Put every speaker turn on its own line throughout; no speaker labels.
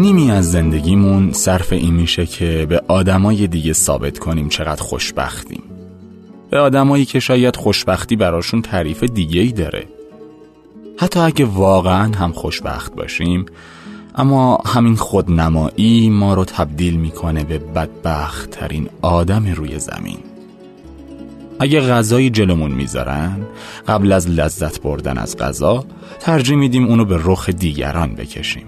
نیمی از زندگیمون صرف این میشه که به آدمای دیگه ثابت کنیم چقدر خوشبختیم. به آدمایی که شاید خوشبختی براشون تعریف دیگه ای داره. حتی اگه واقعا هم خوشبخت باشیم اما همین خودنمایی ما رو تبدیل می‌کنه به بدبخت ترین آدم روی زمین. اگه غذایی جلومون می‌ذارن قبل از لذت بردن از غذا ترجیح میدیم اونو به رخ دیگران بکشیم.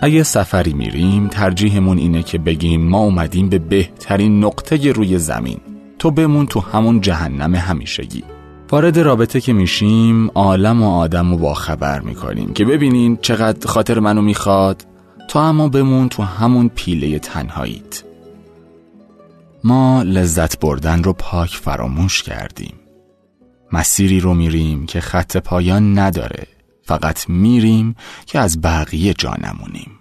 اگه سفری میریم ترجیحمون اینه که بگیم ما اومدیم به بهترین نقطه روی زمین. تو بمون تو همون جهنم همیشگی. وارد رابطه که میشیم عالم و آدم رو باخبر می‌کنیم که ببینین چقدر خاطر منو می‌خواد. تو اما بمون تو همون پیله تنهاییت. ما لذت بردن رو پاک فراموش کردیم. مسیری رو میریم که خط پایان نداره. فقط میریم که از بقیه جا نمونیم.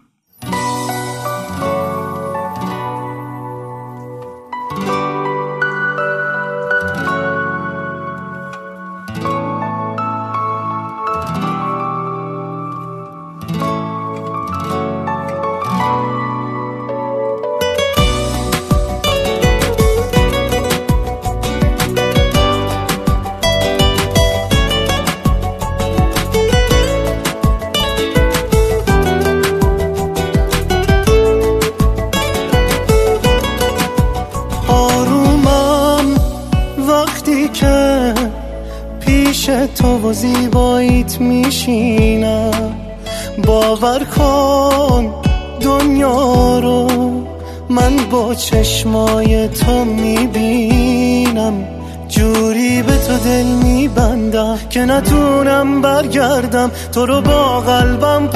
تو و زیباییت میشینم. باور کن دنیا رو من با چشمای تو می‌بینم. جوری به تو دل میبندم که نتونم برگردم. تو رو با قلبم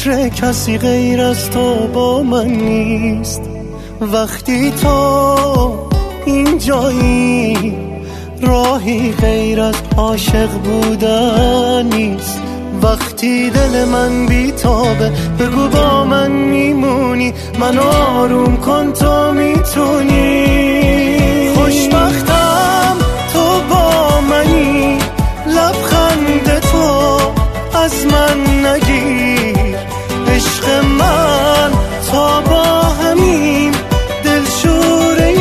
فکر کسی غیر از تو با من نیست. وقتی تو اینجایی راهی غیر از عاشق بودن نیست. وقتی دل من بیتابه بگو با من میمونی. من آروم کن تو می‌تونی. خوشبختم تو با منی. لبخند تو از من نگیر. عشق من تا با همین دلشوره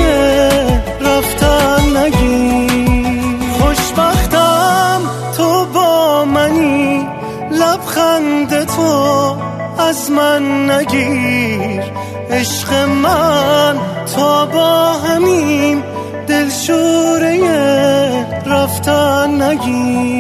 رفتن نگیر. خوشبختم تو با منی لبخند تو از من نگیر. عشق من تا با همین دلشوره رفتن نگیر.